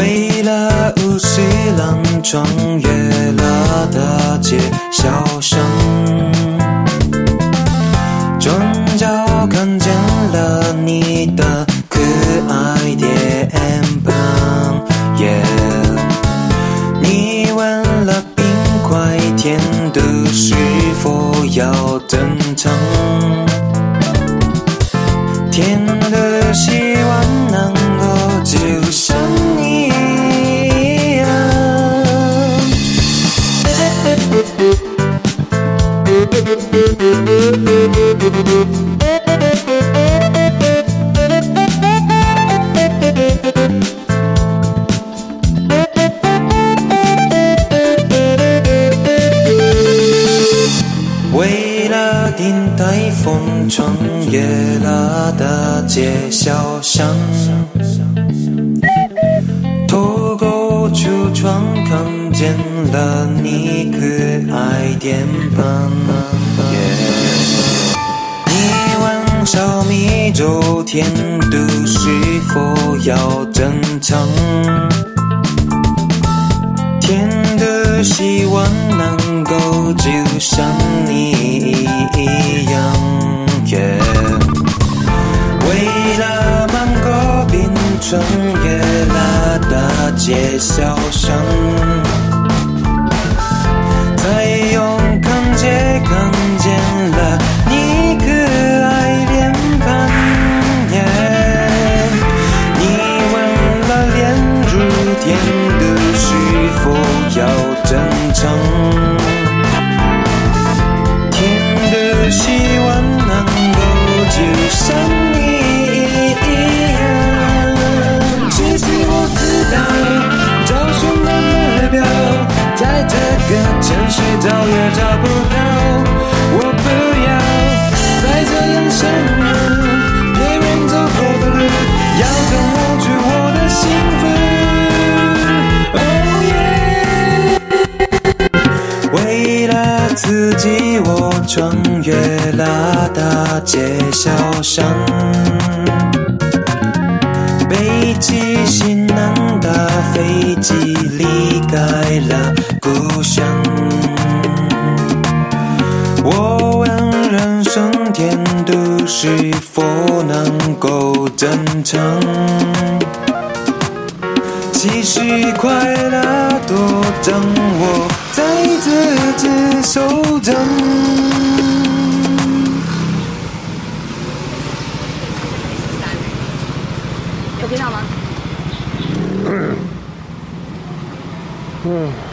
为了五十岚，穿越了大街小巷，转角看见了你的可爱脸庞。Yeah，你问了冰块甜度是否要登场？为了顶台风，穿越了大街小巷，透过橱窗看见了你可爱脸庞。米粥甜度是否要正常？甜的希望能够就像你一样。为了芒果冰，穿越了大街小巷，否要正常？甜的希望能够就像你一样。其实我知道，找寻的目标，在这个城市找也找不到。我不要再这样想了，刺激我，穿越了大街小巷，背起行囊的飞机离开了故乡。我问人生甜度是否能够正常？其实快乐都掌握在自己手中。有听到吗？嗯。